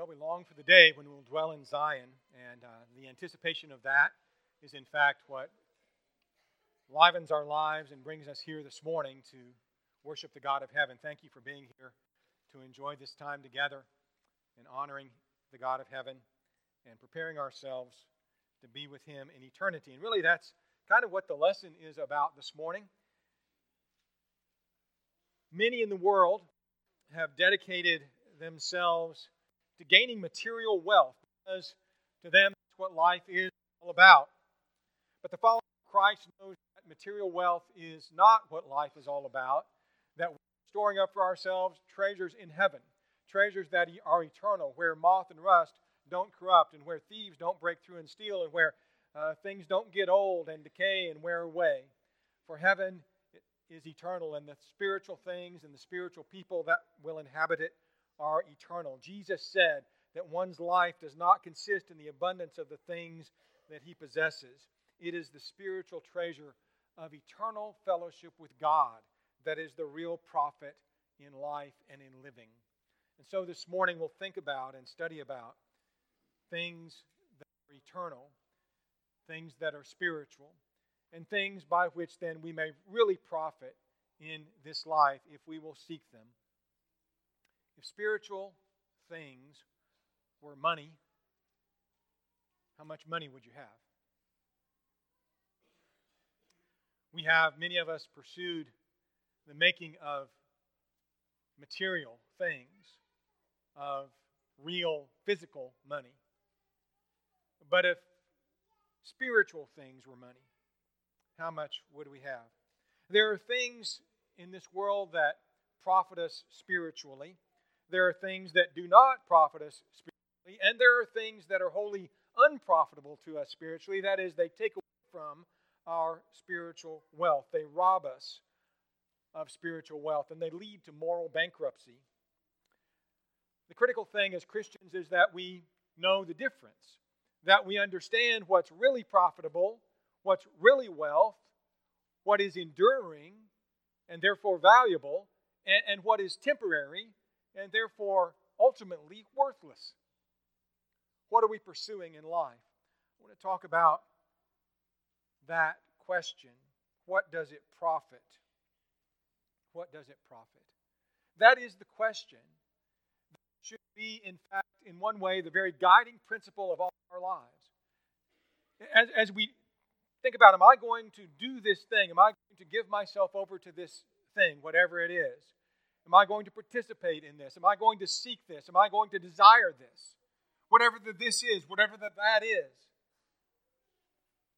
Well, we long for the day when we'll dwell in Zion, and uh, the anticipation of that is, in fact, what livens our lives and brings us here this morning to worship the God of heaven. Thank you for being here to enjoy this time together and honoring the God of heaven and preparing ourselves to be with Him in eternity. And really, that's kind of what the lesson is about this morning. Many in the world have dedicated themselves to gaining material wealth because to them that's what life is all about. But the follower of Christ knows that material wealth is not what life is all about, that we're storing up for ourselves treasures in heaven, treasures that are eternal, where moth and rust don't corrupt, and where thieves don't break through and steal, and where uh, things don't get old and decay and wear away. For heaven is eternal, and the spiritual things and the spiritual people that will inhabit it are eternal. Jesus said that one's life does not consist in the abundance of the things that he possesses, it is the spiritual treasure of eternal fellowship with God that is the real profit in life and in living. And so this morning we'll think about and study about things that are eternal, things that are spiritual, and things by which then we may really profit in this life if we will seek them. If spiritual things were money, how much money would you have? We have, many of us, pursued the making of material things, of real physical money. But if spiritual things were money, how much would we have? There are things in this world that profit us spiritually. There are things that do not profit us spiritually, and there are things that are wholly unprofitable to us spiritually. That is, they take away from our spiritual wealth. They rob us of spiritual wealth, and they lead to moral bankruptcy. The critical thing as Christians is that we know the difference, that we understand what's really profitable, what's really wealth, what is enduring and therefore valuable, and, and what is temporary and therefore ultimately worthless. What are we pursuing in life? I want to talk about that question. What does it profit? What does it profit? That is the question that should be, in fact, in one way, the very guiding principle of all our lives. As, as we think about, am I going to do this thing? Am I going to give myself over to this thing, whatever it is? Am I going to participate in this? Am I going to seek this? Am I going to desire this? Whatever the this is, whatever the that is.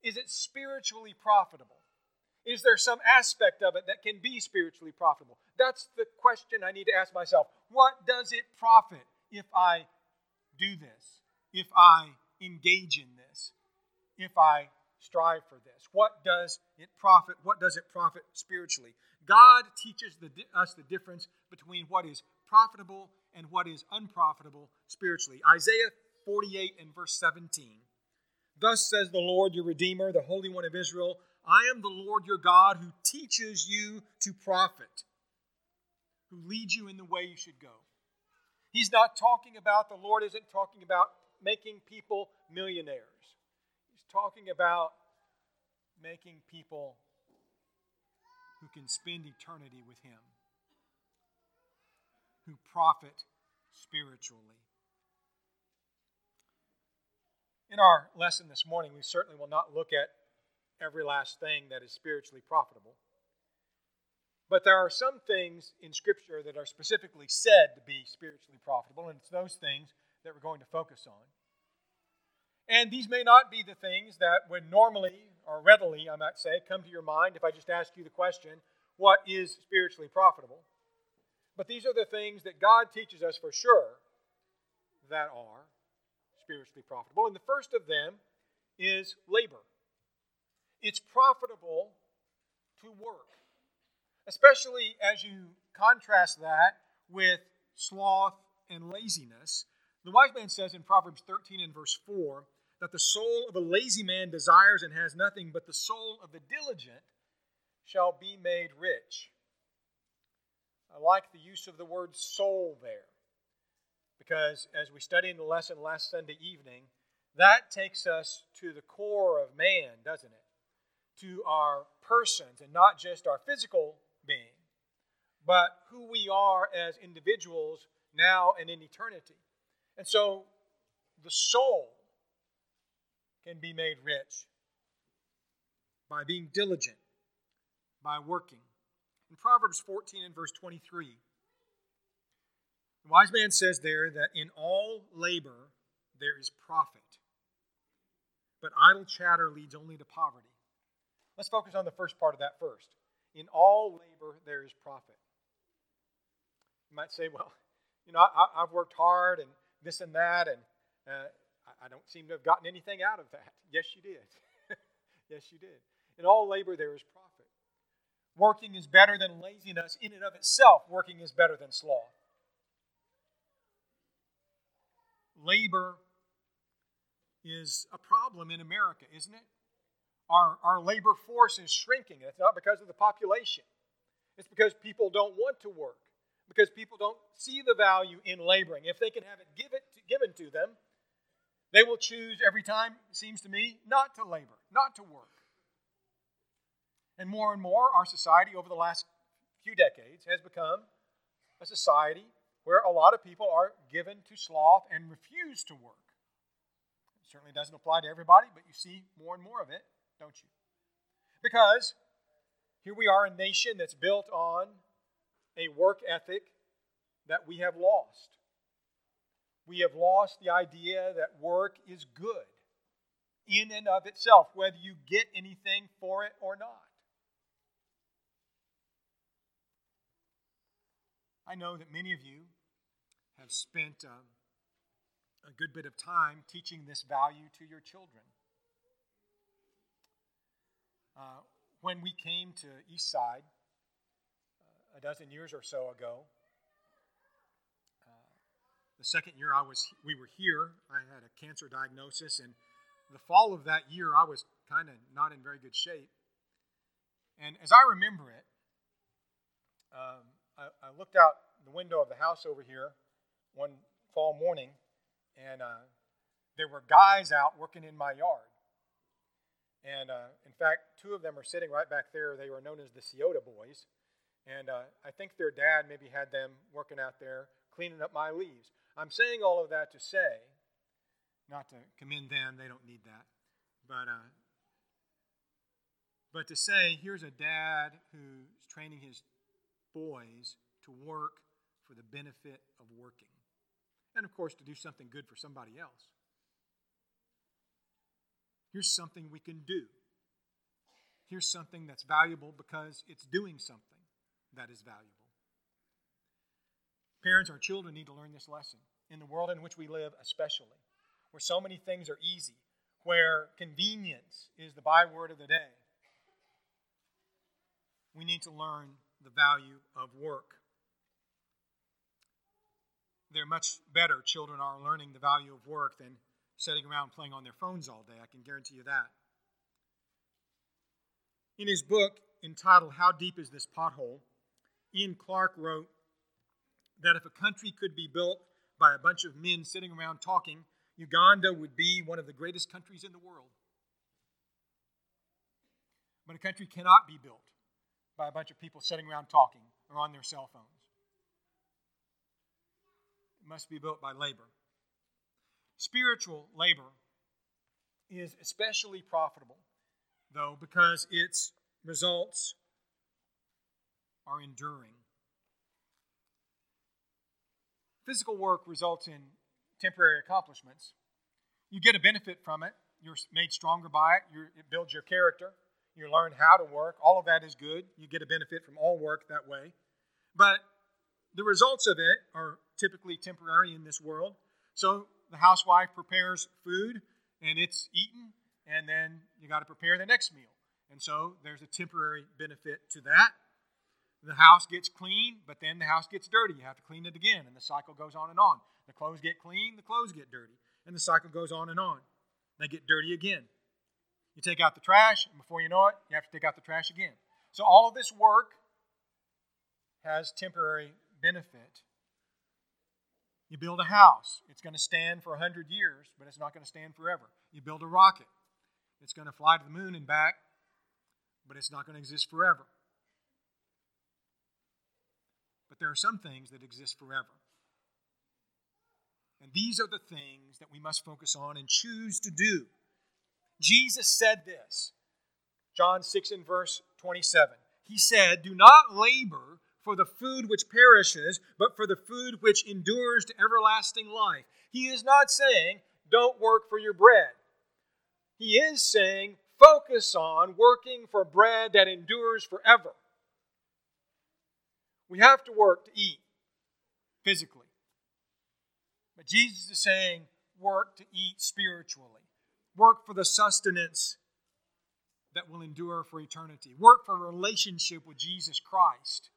Is it spiritually profitable? Is there some aspect of it that can be spiritually profitable? That's the question I need to ask myself. What does it profit if I do this? If I engage in this? If I strive for this? What does it profit? What does it profit spiritually? God teaches the, us the difference between what is profitable and what is unprofitable spiritually. Isaiah 48 and verse 17. Thus says the Lord your Redeemer, the Holy One of Israel I am the Lord your God who teaches you to profit, who leads you in the way you should go. He's not talking about, the Lord isn't talking about making people millionaires. He's talking about making people who can spend eternity with Him, who profit spiritually. In our lesson this morning, we certainly will not look at every last thing that is spiritually profitable. But there are some things in Scripture that are specifically said to be spiritually profitable, and it's those things that we're going to focus on. And these may not be the things that would normally or readily, I might say, come to your mind if I just ask you the question, what is spiritually profitable? But these are the things that God teaches us for sure that are spiritually profitable. And the first of them is labor. It's profitable to work, especially as you contrast that with sloth and laziness. The wise man says in Proverbs 13 and verse 4 that the soul of a lazy man desires and has nothing, but the soul of the diligent shall be made rich. I like the use of the word soul there because as we studied in the lesson last Sunday evening, that takes us to the core of man, doesn't it? To our persons and not just our physical being, but who we are as individuals now and in eternity. And so the soul can be made rich by being diligent, by working. In Proverbs 14 and verse 23, the wise man says there that in all labor there is profit, but idle chatter leads only to poverty. Let's focus on the first part of that first. In all labor there is profit. You might say, well, you know, I, have worked hard and this and that, and uh, I don't seem to have gotten anything out of that. Yes, you did. yes, you did. In all labor there is profit. Working is better than laziness in and of itself. Working is better than sloth. labor is a problem in America, isn't it? Our, our labor force is shrinking. It's not because of the population, it's because people don't want to work, because people don't see the value in laboring. If they can have it, give it to, given to them, they will choose every time, it seems to me, not to labor, not to work. And more and more, our society over the last few decades has become a society where a lot of people are given to sloth and refuse to work. It certainly doesn't apply to everybody, but you see more and more of it, don't you? Because here we are a nation that's built on a work ethic that we have lost. We have lost the idea that work is good in and of itself, whether you get anything for it or not. I know that many of you have spent um, a good bit of time teaching this value to your children. Uh, when we came to Eastside uh, a dozen years or so ago, the second year I was we were here, I had a cancer diagnosis, and the fall of that year I was kind of not in very good shape. And as I remember it, um, I, I, looked out the window of the house over here one fall morning, and uh, there were guys out working in my yard. And uh, in fact, two of them are sitting right back there. They were known as the Ciota boys. And uh, I think their dad maybe had them working out there cleaning up my leaves. I'm saying all of that to say, not to commend them, they don't need that, but, uh, but to say here's a dad who's training his boys to work for the benefit of working and of course to do something good for somebody else. Here's something we can do. Here's something that's valuable because it's doing something that is valuable. Parents, our children need to learn this lesson in the world in which we live, especially, where so many things are easy, where convenience is the byword of the day. We need to learn the value of work they're much better, children are learning the value of work than sitting around playing on their phones all day. I can guarantee you that. In his book entitled How Deep Is This Pothole, Ian Clark wrote that if a country could be built by a bunch of men sitting around talking, Uganda would be one of the greatest countries in the world. But a country cannot be built by a bunch of people sitting around talking or on their cell phones It must be built by labor. Spiritual labor is especially profitable, though, because its results are enduring. Physical work results in temporary accomplishments. You get a benefit from it. You're made stronger by it. You're, it builds your character. You learn how to work. All of that is good. You get a benefit from all work that way. But the results of it are typically temporary in this world. So the housewife prepares food and it's eaten, and then you got to prepare the next meal. And so there's a temporary benefit to that. The house gets clean, but then the house gets dirty. You have to clean it again, and the cycle goes on and on. The clothes get clean, the clothes get dirty, and the cycle goes on and on. They get dirty again. You take out the trash, and before you know it, you have to take out the trash again. So all of this work has temporary benefit You build a house, it's going to stand for 100 years, but it's not going to stand forever. You build a rocket, it's going to fly to the moon and back, but it's not going to exist forever. But there are some things that exist forever. And these are the things that we must focus on and choose to do. Jesus said this, John 6 and verse 27. He said, Do not labor for the food which perishes, but for the food which endures to everlasting life. He is not saying, don't work for your bread. He is saying, focus on working for bread that endures forever. We have to work to eat physically. But Jesus is saying, work to eat spiritually. Work for the sustenance that will endure for eternity. Work for a relationship with Jesus Christ.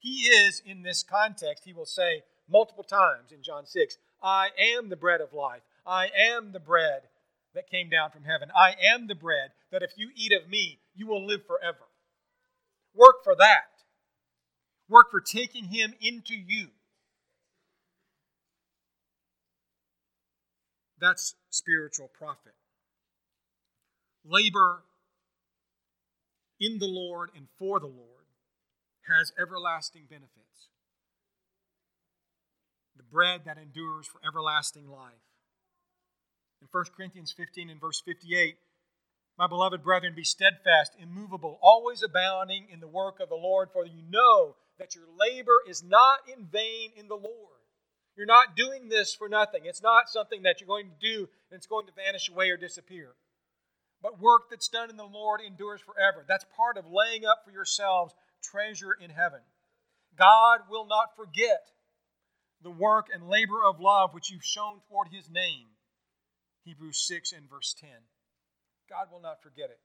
He is, in this context, he will say multiple times in John 6, I am the bread of life. I am the bread that came down from heaven. I am the bread that if you eat of me, you will live forever. Work for that. Work for taking him into you. That's spiritual profit. Labor in the Lord and for the Lord has everlasting benefits. The bread that endures for everlasting life. In 1 Corinthians 15 and verse 58, my beloved brethren, be steadfast, immovable, always abounding in the work of the Lord, for you know that your labor is not in vain in the Lord. You're not doing this for nothing. It's not something that you're going to do and it's going to vanish away or disappear. But work that's done in the Lord endures forever. That's part of laying up for yourselves treasure in heaven. God will not forget the work and labor of love which you've shown toward his name. Hebrews 6 and verse 10. God will not forget it.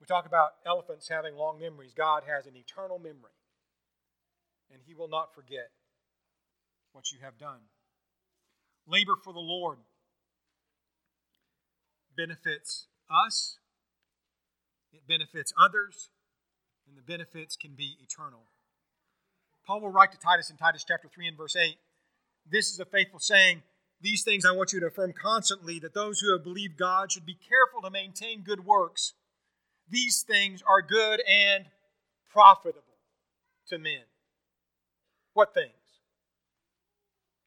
We talk about elephants having long memories. God has an eternal memory, and he will not forget what you have done. Labor for the Lord benefits us, it benefits others, and the benefits can be eternal. Paul will write to Titus in Titus chapter 3 and verse 8 This is a faithful saying. These things I want you to affirm constantly that those who have believed God should be careful to maintain good works. These things are good and profitable to men. What things?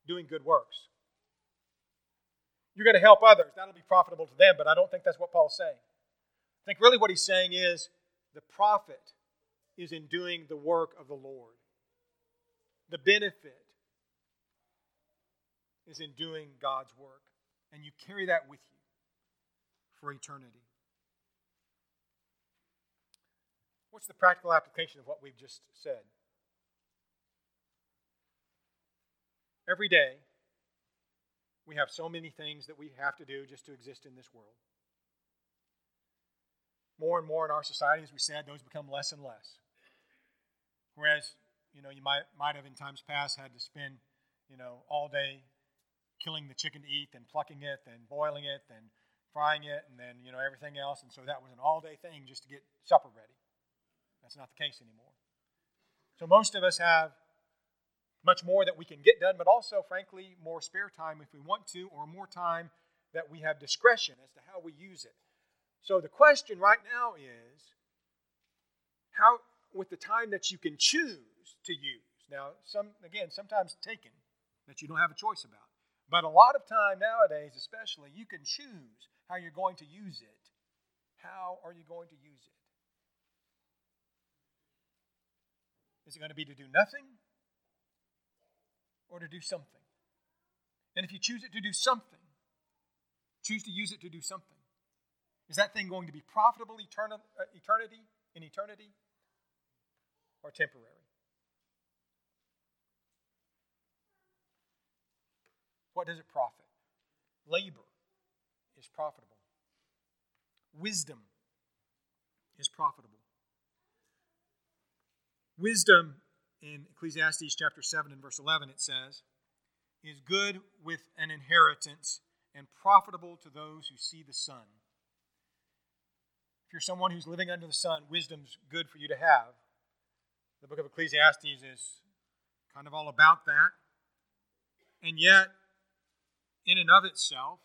Doing good works. You're going to help others. That'll be profitable to them, but I don't think that's what Paul's saying. I think really what he's saying is the profit is in doing the work of the Lord. The benefit is in doing God's work. And you carry that with you for eternity. What's the practical application of what we've just said? Every day, we have so many things that we have to do just to exist in this world. More and more in our society, as we said, those become less and less. Whereas, you know, you might, might have in times past had to spend, you know, all day killing the chicken to eat and plucking it and boiling it and frying it and then, you know, everything else. And so that was an all day thing just to get supper ready. That's not the case anymore. So most of us have much more that we can get done, but also, frankly, more spare time if we want to, or more time that we have discretion as to how we use it. So the question right now is how with the time that you can choose to use. Now, some again, sometimes taken that you don't have a choice about. But a lot of time nowadays, especially, you can choose how you're going to use it. How are you going to use it? Is it going to be to do nothing or to do something? And if you choose it to do something, choose to use it to do something. Is that thing going to be profitable uh, eternity in eternity or temporary. What does it profit? Labor is profitable. Wisdom is profitable. Wisdom in Ecclesiastes chapter 7 and verse 11 it says, is good with an inheritance and profitable to those who see the sun. If you're someone who's living under the sun, wisdom's good for you to have. The book of Ecclesiastes is kind of all about that. And yet, in and of itself,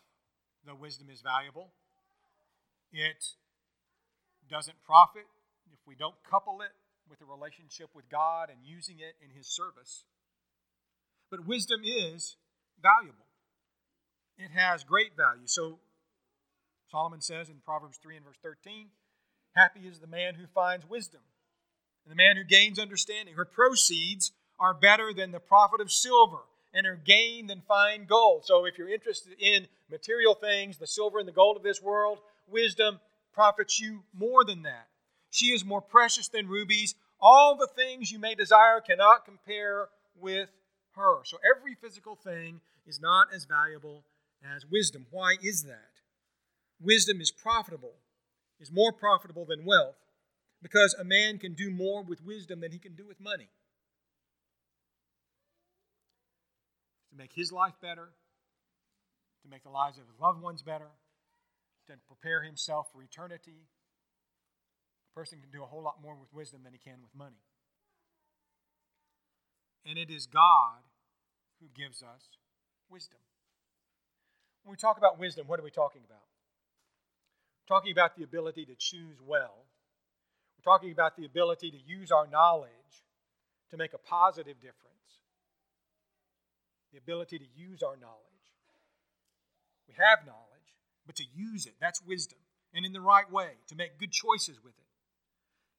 the wisdom is valuable. It doesn't profit if we don't couple it with a relationship with God and using it in His service. But wisdom is valuable, it has great value. So Solomon says in Proverbs 3 and verse 13 Happy is the man who finds wisdom, and the man who gains understanding. Her proceeds are better than the profit of silver, and her gain than fine gold. So if you're interested in material things, the silver and the gold of this world, wisdom profits you more than that. She is more precious than rubies. All the things you may desire cannot compare with her. So every physical thing is not as valuable as wisdom. Why is that? Wisdom is profitable, is more profitable than wealth, because a man can do more with wisdom than he can do with money. To make his life better, to make the lives of his loved ones better, to prepare himself for eternity. Person can do a whole lot more with wisdom than he can with money. And it is God who gives us wisdom. When we talk about wisdom, what are we talking about? We're talking about the ability to choose well. We're talking about the ability to use our knowledge to make a positive difference. The ability to use our knowledge. We have knowledge but to use it. That's wisdom. And in the right way, to make good choices with it.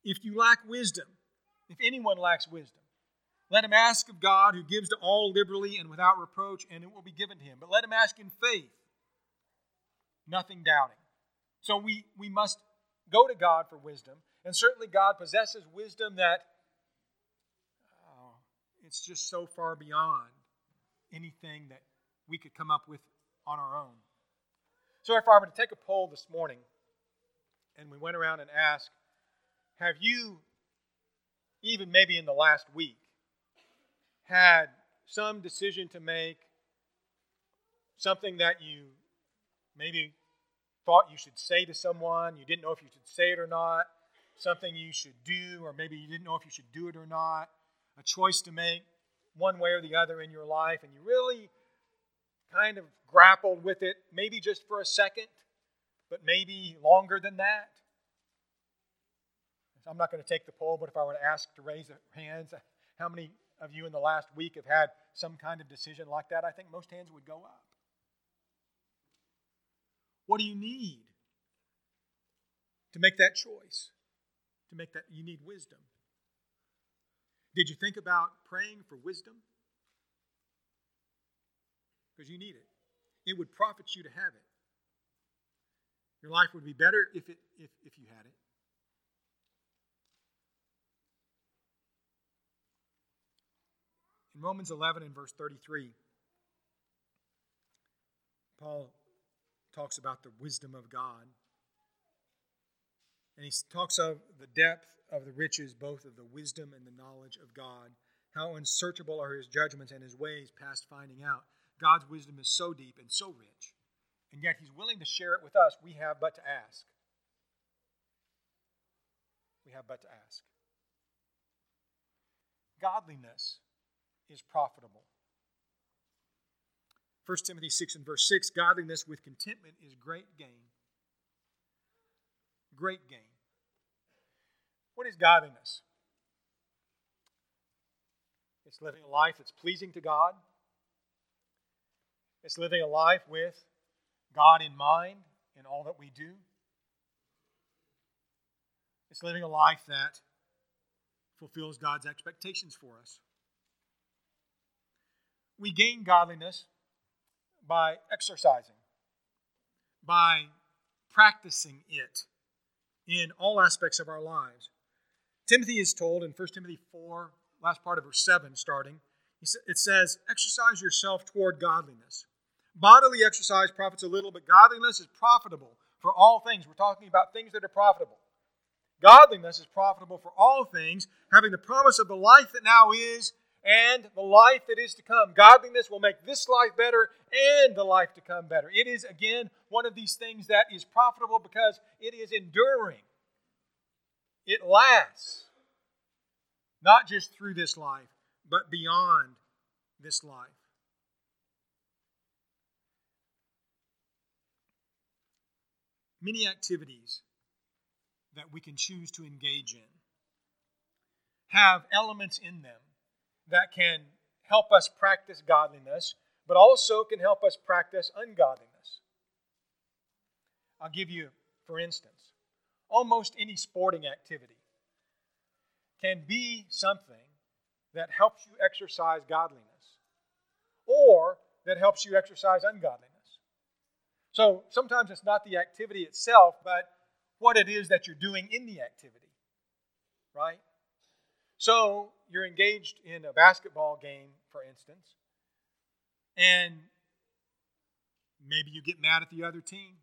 If you lack wisdom, if anyone lacks wisdom, let him ask of God, who gives to all liberally and without reproach, and it will be given to him. But let him ask in faith, nothing doubting. So we, we must go to God for wisdom. And certainly God possesses wisdom that oh, it's just so far beyond anything that we could come up with on our own. So if I were to take a poll this morning and we went around and asked, have you, even maybe in the last week, had some decision to make, something that you maybe thought you should say to someone, you didn't know if you should say it or not, something you should do, or maybe you didn't know if you should do it or not, a choice to make one way or the other in your life, and you really kind of grappled with it, maybe just for a second, but maybe longer than that? I'm not going to take the poll, but if I were to ask to raise hands, how many of you in the last week have had some kind of decision like that? I think most hands would go up. What do you need to make that choice? To make that, you need wisdom. Did you think about praying for wisdom? because you need it. It would profit you to have it. Your life would be better if, it, if, if you had it. In Romans 11 and verse 33, Paul talks about the wisdom of God. And he talks of the depth of the riches, both of the wisdom and the knowledge of God. How unsearchable are his judgments and his ways past finding out. God's wisdom is so deep and so rich, and yet He's willing to share it with us. We have but to ask. We have but to ask. Godliness is profitable. 1 Timothy 6 and verse 6 Godliness with contentment is great gain. Great gain. What is godliness? It's living a life that's pleasing to God it's living a life with God in mind in all that we do. It's living a life that fulfills God's expectations for us. We gain godliness by exercising, by practicing it in all aspects of our lives. Timothy is told in 1 Timothy 4, last part of verse 7, starting, it says, Exercise yourself toward godliness. Bodily exercise profits a little, but godliness is profitable for all things. We're talking about things that are profitable. Godliness is profitable for all things, having the promise of the life that now is and the life that is to come. Godliness will make this life better and the life to come better. It is, again, one of these things that is profitable because it is enduring, it lasts, not just through this life, but beyond this life. Many activities that we can choose to engage in have elements in them that can help us practice godliness, but also can help us practice ungodliness. I'll give you, for instance, almost any sporting activity can be something that helps you exercise godliness or that helps you exercise ungodliness. So sometimes it's not the activity itself, but what it is that you're doing in the activity, right? So you're engaged in a basketball game, for instance, and maybe you get mad at the other team.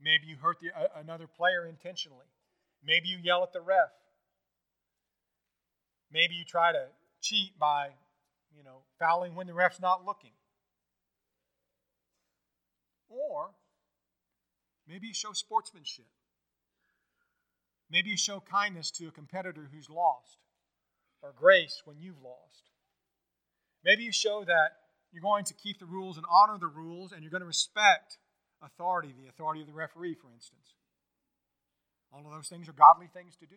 Maybe you hurt the, uh, another player intentionally. Maybe you yell at the ref. Maybe you try to cheat by, you know, fouling when the ref's not looking. Or maybe you show sportsmanship. Maybe you show kindness to a competitor who's lost, or grace when you've lost. Maybe you show that you're going to keep the rules and honor the rules, and you're going to respect authority, the authority of the referee, for instance. All of those things are godly things to do.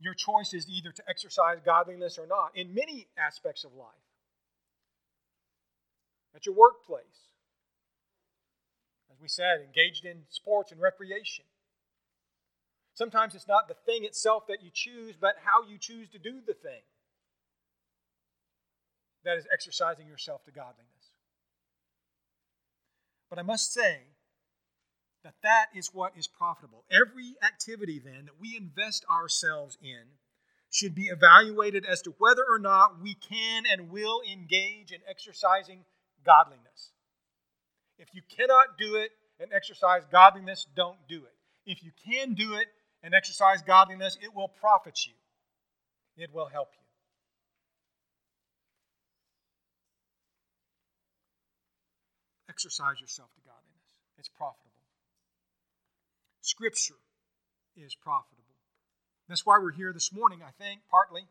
Your choice is either to exercise godliness or not in many aspects of life. At your workplace, as we said, engaged in sports and recreation. Sometimes it's not the thing itself that you choose, but how you choose to do the thing that is exercising yourself to godliness. But I must say that that is what is profitable. Every activity, then, that we invest ourselves in should be evaluated as to whether or not we can and will engage in exercising godliness. If you cannot do it and exercise godliness, don't do it. If you can do it and exercise godliness, it will profit you, it will help you. Exercise yourself to godliness, it's profitable. Scripture is profitable. That's why we're here this morning, I think, partly.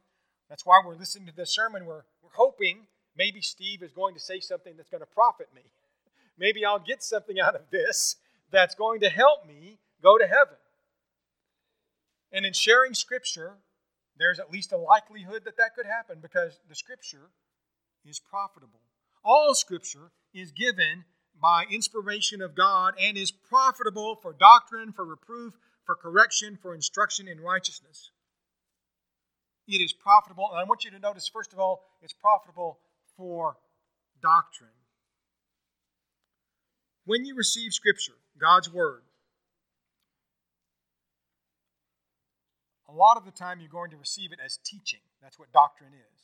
That's why we're listening to this sermon. We're, we're hoping maybe Steve is going to say something that's going to profit me. Maybe I'll get something out of this that's going to help me go to heaven. And in sharing Scripture, there's at least a likelihood that that could happen because the Scripture is profitable. All Scripture is given by inspiration of God and is profitable for doctrine, for reproof, for correction, for instruction in righteousness. It is profitable, and I want you to notice, first of all, it's profitable for doctrine. When you receive Scripture, God's Word, a lot of the time you're going to receive it as teaching. That's what doctrine is.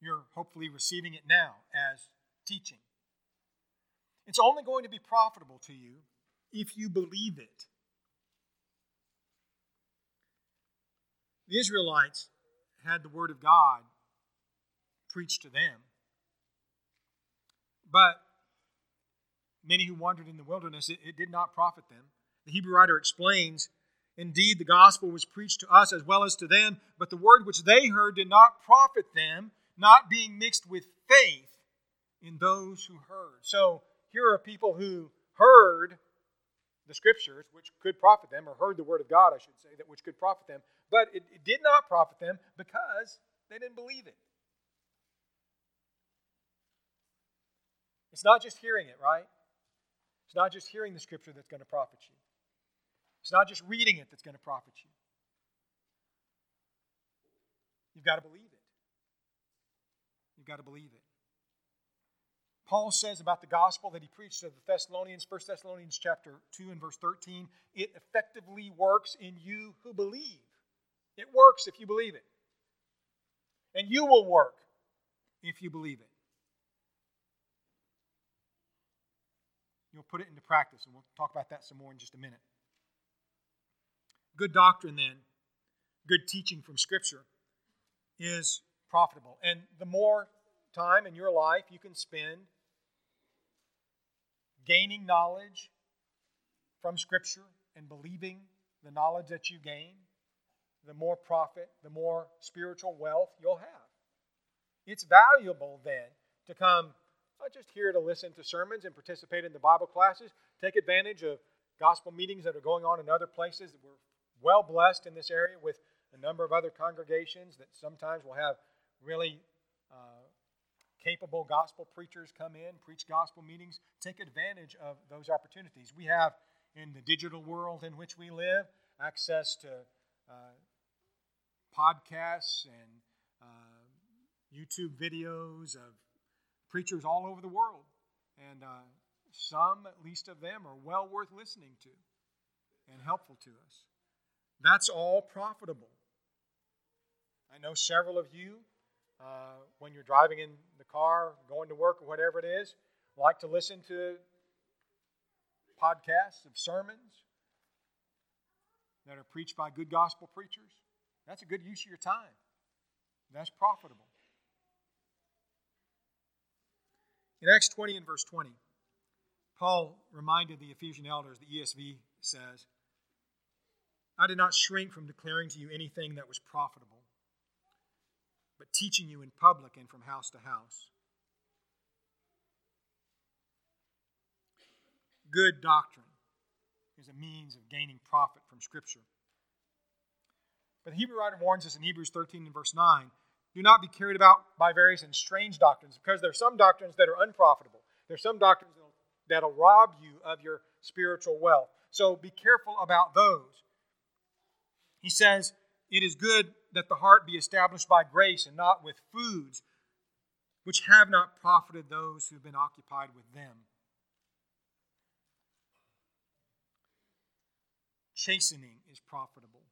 You're hopefully receiving it now as teaching. It's only going to be profitable to you if you believe it. The Israelites had the Word of God preached to them. But many who wandered in the wilderness, it, it did not profit them. The Hebrew writer explains Indeed, the gospel was preached to us as well as to them, but the word which they heard did not profit them, not being mixed with faith in those who heard. So here are people who heard the scriptures, which could profit them, or heard the word of God, I should say, that which could profit them, but it, it did not profit them because they didn't believe it. It's not just hearing it, right? It's not just hearing the scripture that's going to profit you. It's not just reading it that's going to profit you. You've got to believe it. You've got to believe it. Paul says about the gospel that he preached to the Thessalonians, 1 Thessalonians chapter 2 and verse 13, it effectively works in you who believe. It works if you believe it. And you will work if you believe it. You'll put it into practice, and we'll talk about that some more in just a minute. Good doctrine, then, good teaching from Scripture is profitable. And the more time in your life you can spend gaining knowledge from Scripture and believing the knowledge that you gain, the more profit, the more spiritual wealth you'll have. It's valuable then to come not just here to listen to sermons and participate in the Bible classes. Take advantage of gospel meetings that are going on in other places. That we're well blessed in this area with a number of other congregations that sometimes will have really uh, capable gospel preachers come in, preach gospel meetings. Take advantage of those opportunities. We have in the digital world in which we live access to uh, podcasts and uh, YouTube videos of preachers all over the world. And uh, some, at least of them, are well worth listening to and helpful to us. That's all profitable. I know several of you, uh, when you're driving in the car, going to work, or whatever it is, like to listen to podcasts of sermons that are preached by good gospel preachers. That's a good use of your time. That's profitable. In Acts 20 and verse 20, Paul reminded the Ephesian elders, the ESV says, I did not shrink from declaring to you anything that was profitable, but teaching you in public and from house to house. Good doctrine is a means of gaining profit from Scripture. But the Hebrew writer warns us in Hebrews 13 and verse 9 do not be carried about by various and strange doctrines, because there are some doctrines that are unprofitable. There are some doctrines that'll rob you of your spiritual wealth. So be careful about those. He says, It is good that the heart be established by grace and not with foods which have not profited those who have been occupied with them. Chastening is profitable.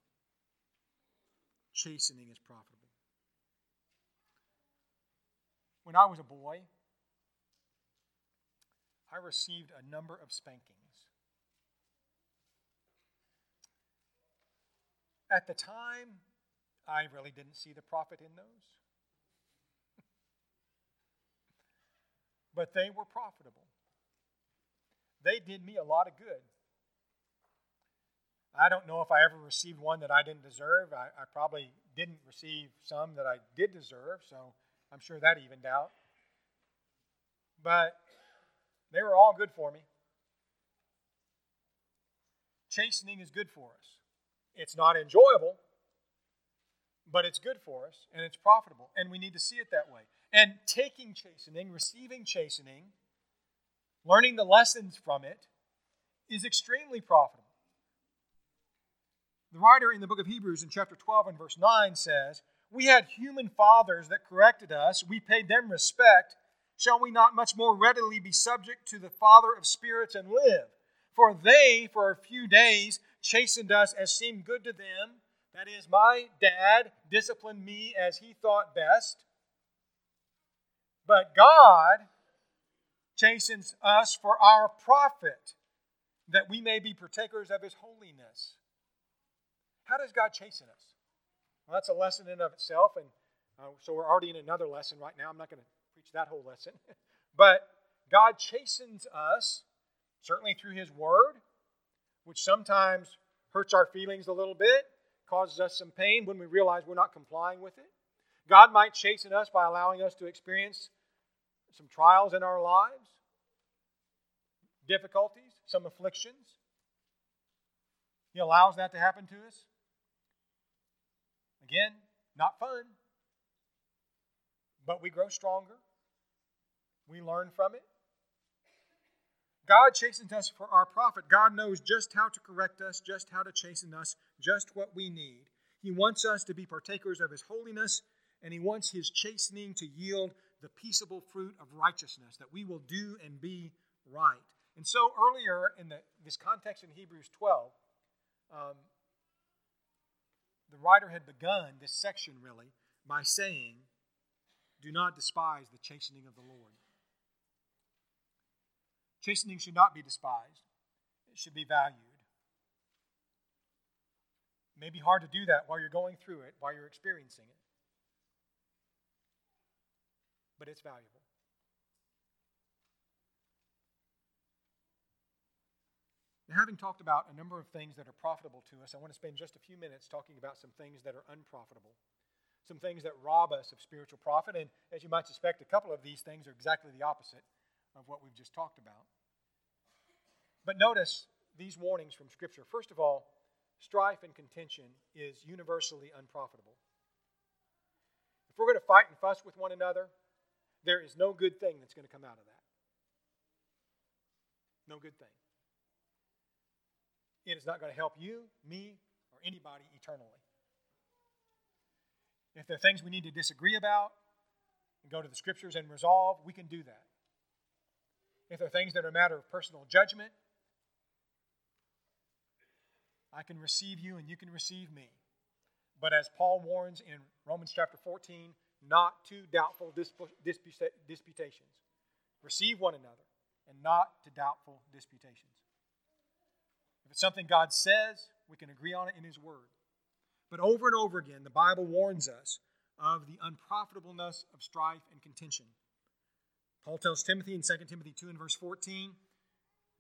Chastening is profitable. When I was a boy, I received a number of spankings. At the time, I really didn't see the profit in those. but they were profitable. They did me a lot of good. I don't know if I ever received one that I didn't deserve. I, I, probably didn't receive some that I did deserve, so I'm sure that evened out. But they were all good for me. Chastening is good for us. It's not enjoyable, but it's good for us and it's profitable, and we need to see it that way. And taking chastening, receiving chastening, learning the lessons from it is extremely profitable. The writer in the book of Hebrews in chapter 12 and verse 9 says, We had human fathers that corrected us, we paid them respect. Shall we not much more readily be subject to the Father of spirits and live? For they, for a few days, chastened us as seemed good to them. That is, my dad disciplined me as he thought best. But God chastens us for our profit, that we may be partakers of his holiness. How does God chasten us? Well, that's a lesson in of itself, and uh, so we're already in another lesson right now. I'm not going to preach that whole lesson. but God chastens us, certainly through his word, which sometimes hurts our feelings a little bit, causes us some pain when we realize we're not complying with it. God might chasten us by allowing us to experience some trials in our lives, difficulties, some afflictions. He allows that to happen to us. Again, not fun, but we grow stronger. We learn from it. God chastens us for our profit. God knows just how to correct us, just how to chasten us, just what we need. He wants us to be partakers of His holiness, and He wants His chastening to yield the peaceable fruit of righteousness, that we will do and be right. And so, earlier in the, this context in Hebrews 12, um, the writer had begun this section really by saying, Do not despise the chastening of the Lord. Chastening should not be despised, it should be valued. It may be hard to do that while you're going through it, while you're experiencing it, but it's valuable. Now, having talked about a number of things that are profitable to us, I want to spend just a few minutes talking about some things that are unprofitable, some things that rob us of spiritual profit. And as you might suspect, a couple of these things are exactly the opposite of what we've just talked about. But notice these warnings from Scripture. First of all, strife and contention is universally unprofitable. If we're going to fight and fuss with one another, there is no good thing that's going to come out of that. No good thing. It is not going to help you, me, or anybody eternally. If there are things we need to disagree about and go to the scriptures and resolve, we can do that. If there are things that are a matter of personal judgment, I can receive you and you can receive me. But as Paul warns in Romans chapter 14, not to doubtful disputations. Receive one another and not to doubtful disputations. If it's something God says, we can agree on it in His Word. But over and over again, the Bible warns us of the unprofitableness of strife and contention. Paul tells Timothy in 2 Timothy 2 and verse 14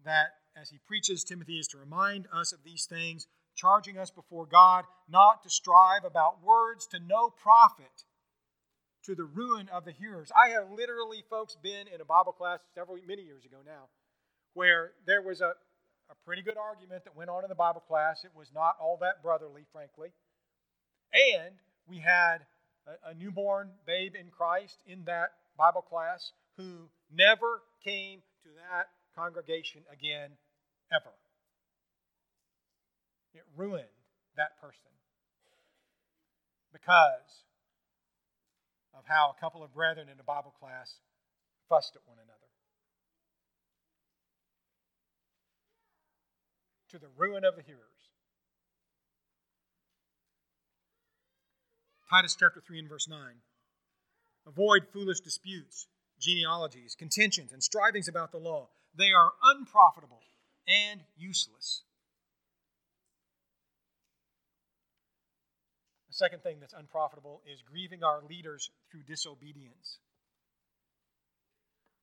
that as he preaches, Timothy is to remind us of these things, charging us before God not to strive about words to no profit to the ruin of the hearers. I have literally, folks, been in a Bible class several, many years ago now, where there was a, a pretty good argument that went on in the Bible class. It was not all that brotherly, frankly. And we had a, a newborn babe in Christ in that Bible class who never came to that congregation again, ever. It ruined that person because of how a couple of brethren in a Bible class fussed at one another. To the ruin of the hearers. Titus chapter 3 and verse 9. Avoid foolish disputes, genealogies, contentions, and strivings about the law. They are unprofitable and useless. The second thing that's unprofitable is grieving our leaders through disobedience.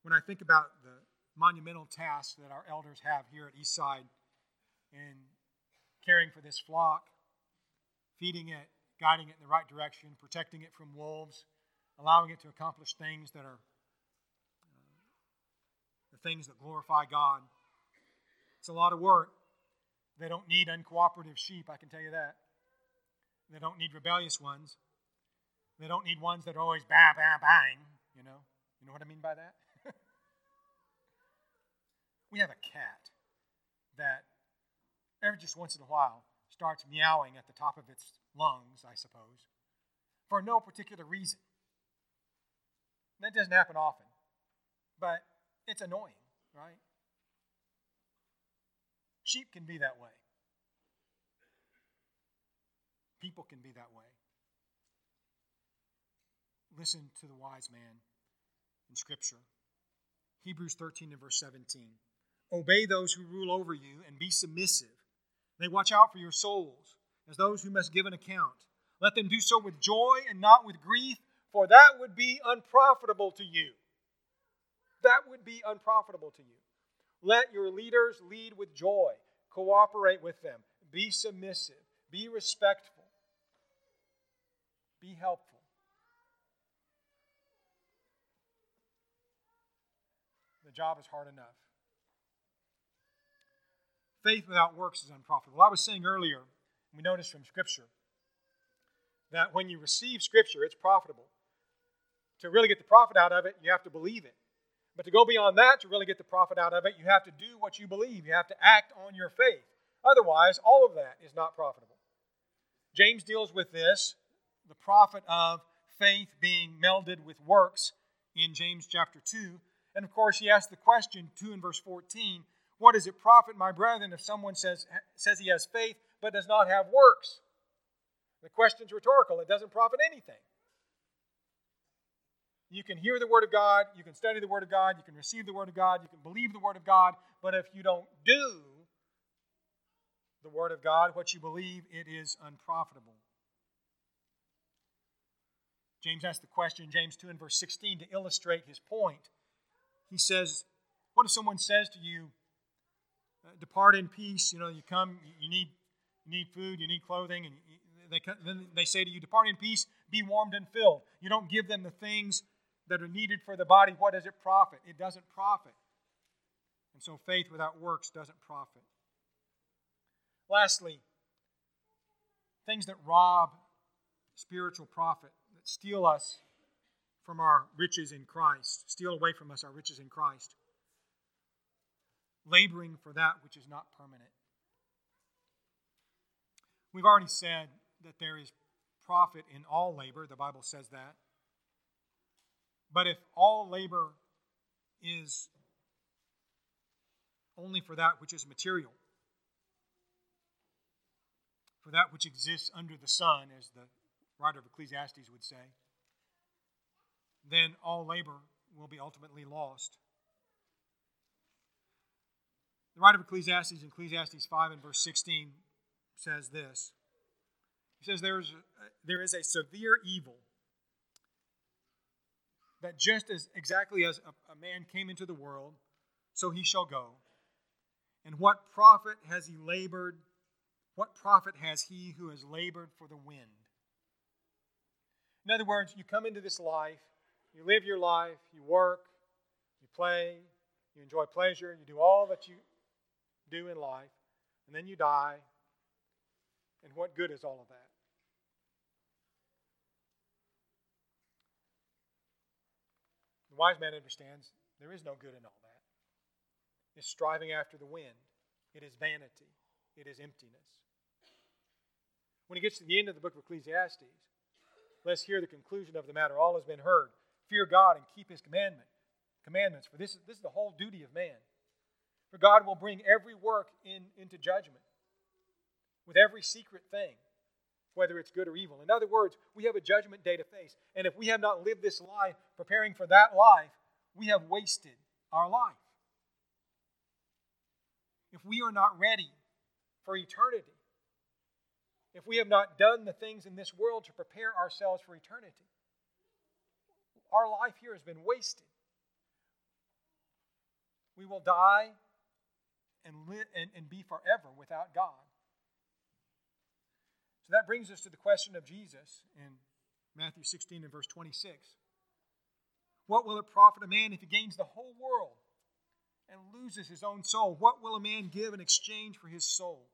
When I think about the monumental task that our elders have here at Eastside in caring for this flock, feeding it, guiding it in the right direction, protecting it from wolves, allowing it to accomplish things that are the things that glorify God. It's a lot of work. They don't need uncooperative sheep, I can tell you that. They don't need rebellious ones. They don't need ones that are always bang, bang, bang. You know, you know what I mean by that. we have a cat that every just once in a while starts meowing at the top of its lungs, I suppose, for no particular reason. That doesn't happen often, but it's annoying, right? Sheep can be that way. People can be that way. Listen to the wise man in Scripture. Hebrews 13 and verse 17. Obey those who rule over you and be submissive. They watch out for your souls as those who must give an account. Let them do so with joy and not with grief, for that would be unprofitable to you. That would be unprofitable to you. Let your leaders lead with joy, cooperate with them, be submissive, be respectful be helpful. The job is hard enough. Faith without works is unprofitable. I was saying earlier, we noticed from Scripture, that when you receive Scripture, it's profitable. To really get the profit out of it, you have to believe it. But to go beyond that, to really get the profit out of it, you have to do what you believe. You have to act on your faith. Otherwise, all of that is not profitable. James deals with this the profit of faith being melded with works in James chapter 2. And of course, he asks the question 2 in verse 14 What does it profit, my brethren, if someone says, says he has faith but does not have works? The question's rhetorical. It doesn't profit anything. You can hear the Word of God, you can study the Word of God, you can receive the Word of God, you can believe the Word of God, but if you don't do the Word of God, what you believe, it is unprofitable. James asks the question, James 2 and verse 16, to illustrate his point. He says, What if someone says to you, uh, Depart in peace? You know, you come, you need, you need food, you need clothing, and they, then they say to you, Depart in peace, be warmed and filled. You don't give them the things that are needed for the body. What does it profit? It doesn't profit. And so faith without works doesn't profit. Lastly, things that rob spiritual profit, that steal us from our riches in Christ, steal away from us our riches in Christ. Laboring for that which is not permanent. We've already said that there is profit in all labor. The Bible says that. But if all labor is only for that which is material, for that which exists under the sun, as the writer of Ecclesiastes would say, then all labor will be ultimately lost. The writer of Ecclesiastes in Ecclesiastes 5 and verse 16 says this. He says, There's a, There is a severe evil that just as exactly as a, a man came into the world, so he shall go. And what profit has he labored? What profit has he who has labored for the wind? In other words, you come into this life, you live your life, you work, you play, you enjoy pleasure, you do all that you do in life, and then you die. And what good is all of that? The wise man understands there is no good in all that. It's striving after the wind, it is vanity, it is emptiness. When he gets to the end of the book of Ecclesiastes, let's hear the conclusion of the matter. All has been heard. Fear God and keep his commandment, commandments, for this is, this is the whole duty of man. For God will bring every work in, into judgment with every secret thing, whether it's good or evil. In other words, we have a judgment day to face. And if we have not lived this life preparing for that life, we have wasted our life. If we are not ready for eternity, if we have not done the things in this world to prepare ourselves for eternity, our life here has been wasted. We will die and, and, and be forever without God. So that brings us to the question of Jesus in Matthew 16 and verse 26. What will it profit a man if he gains the whole world and loses his own soul? What will a man give in exchange for his soul?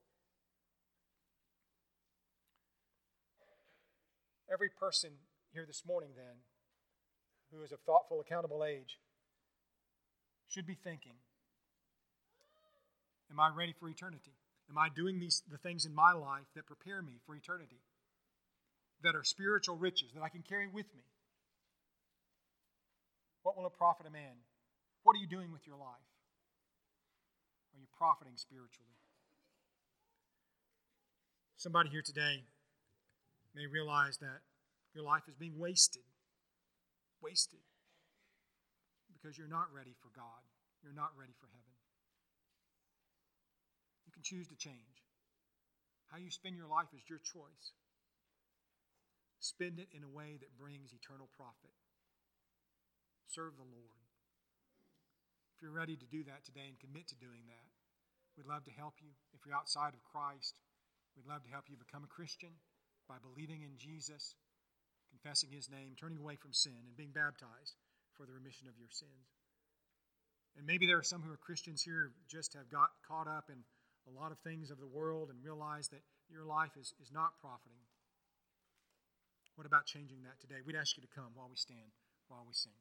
Every person here this morning, then, who is of thoughtful, accountable age, should be thinking Am I ready for eternity? Am I doing these the things in my life that prepare me for eternity? That are spiritual riches that I can carry with me? What will it profit a man? What are you doing with your life? Are you profiting spiritually? Somebody here today may realize that your life is being wasted. Wasted. Because you're not ready for God. You're not ready for heaven. You can choose to change. How you spend your life is your choice. Spend it in a way that brings eternal profit. Serve the Lord. If you're ready to do that today and commit to doing that, we'd love to help you. If you're outside of Christ, we'd love to help you become a Christian by believing in Jesus, confessing his name, turning away from sin, and being baptized for the remission of your sins. And maybe there are some who are Christians here just have got caught up in a lot of things of the world and realize that your life is, is not profiting. What about changing that today? We'd ask you to come while we stand, while we sing.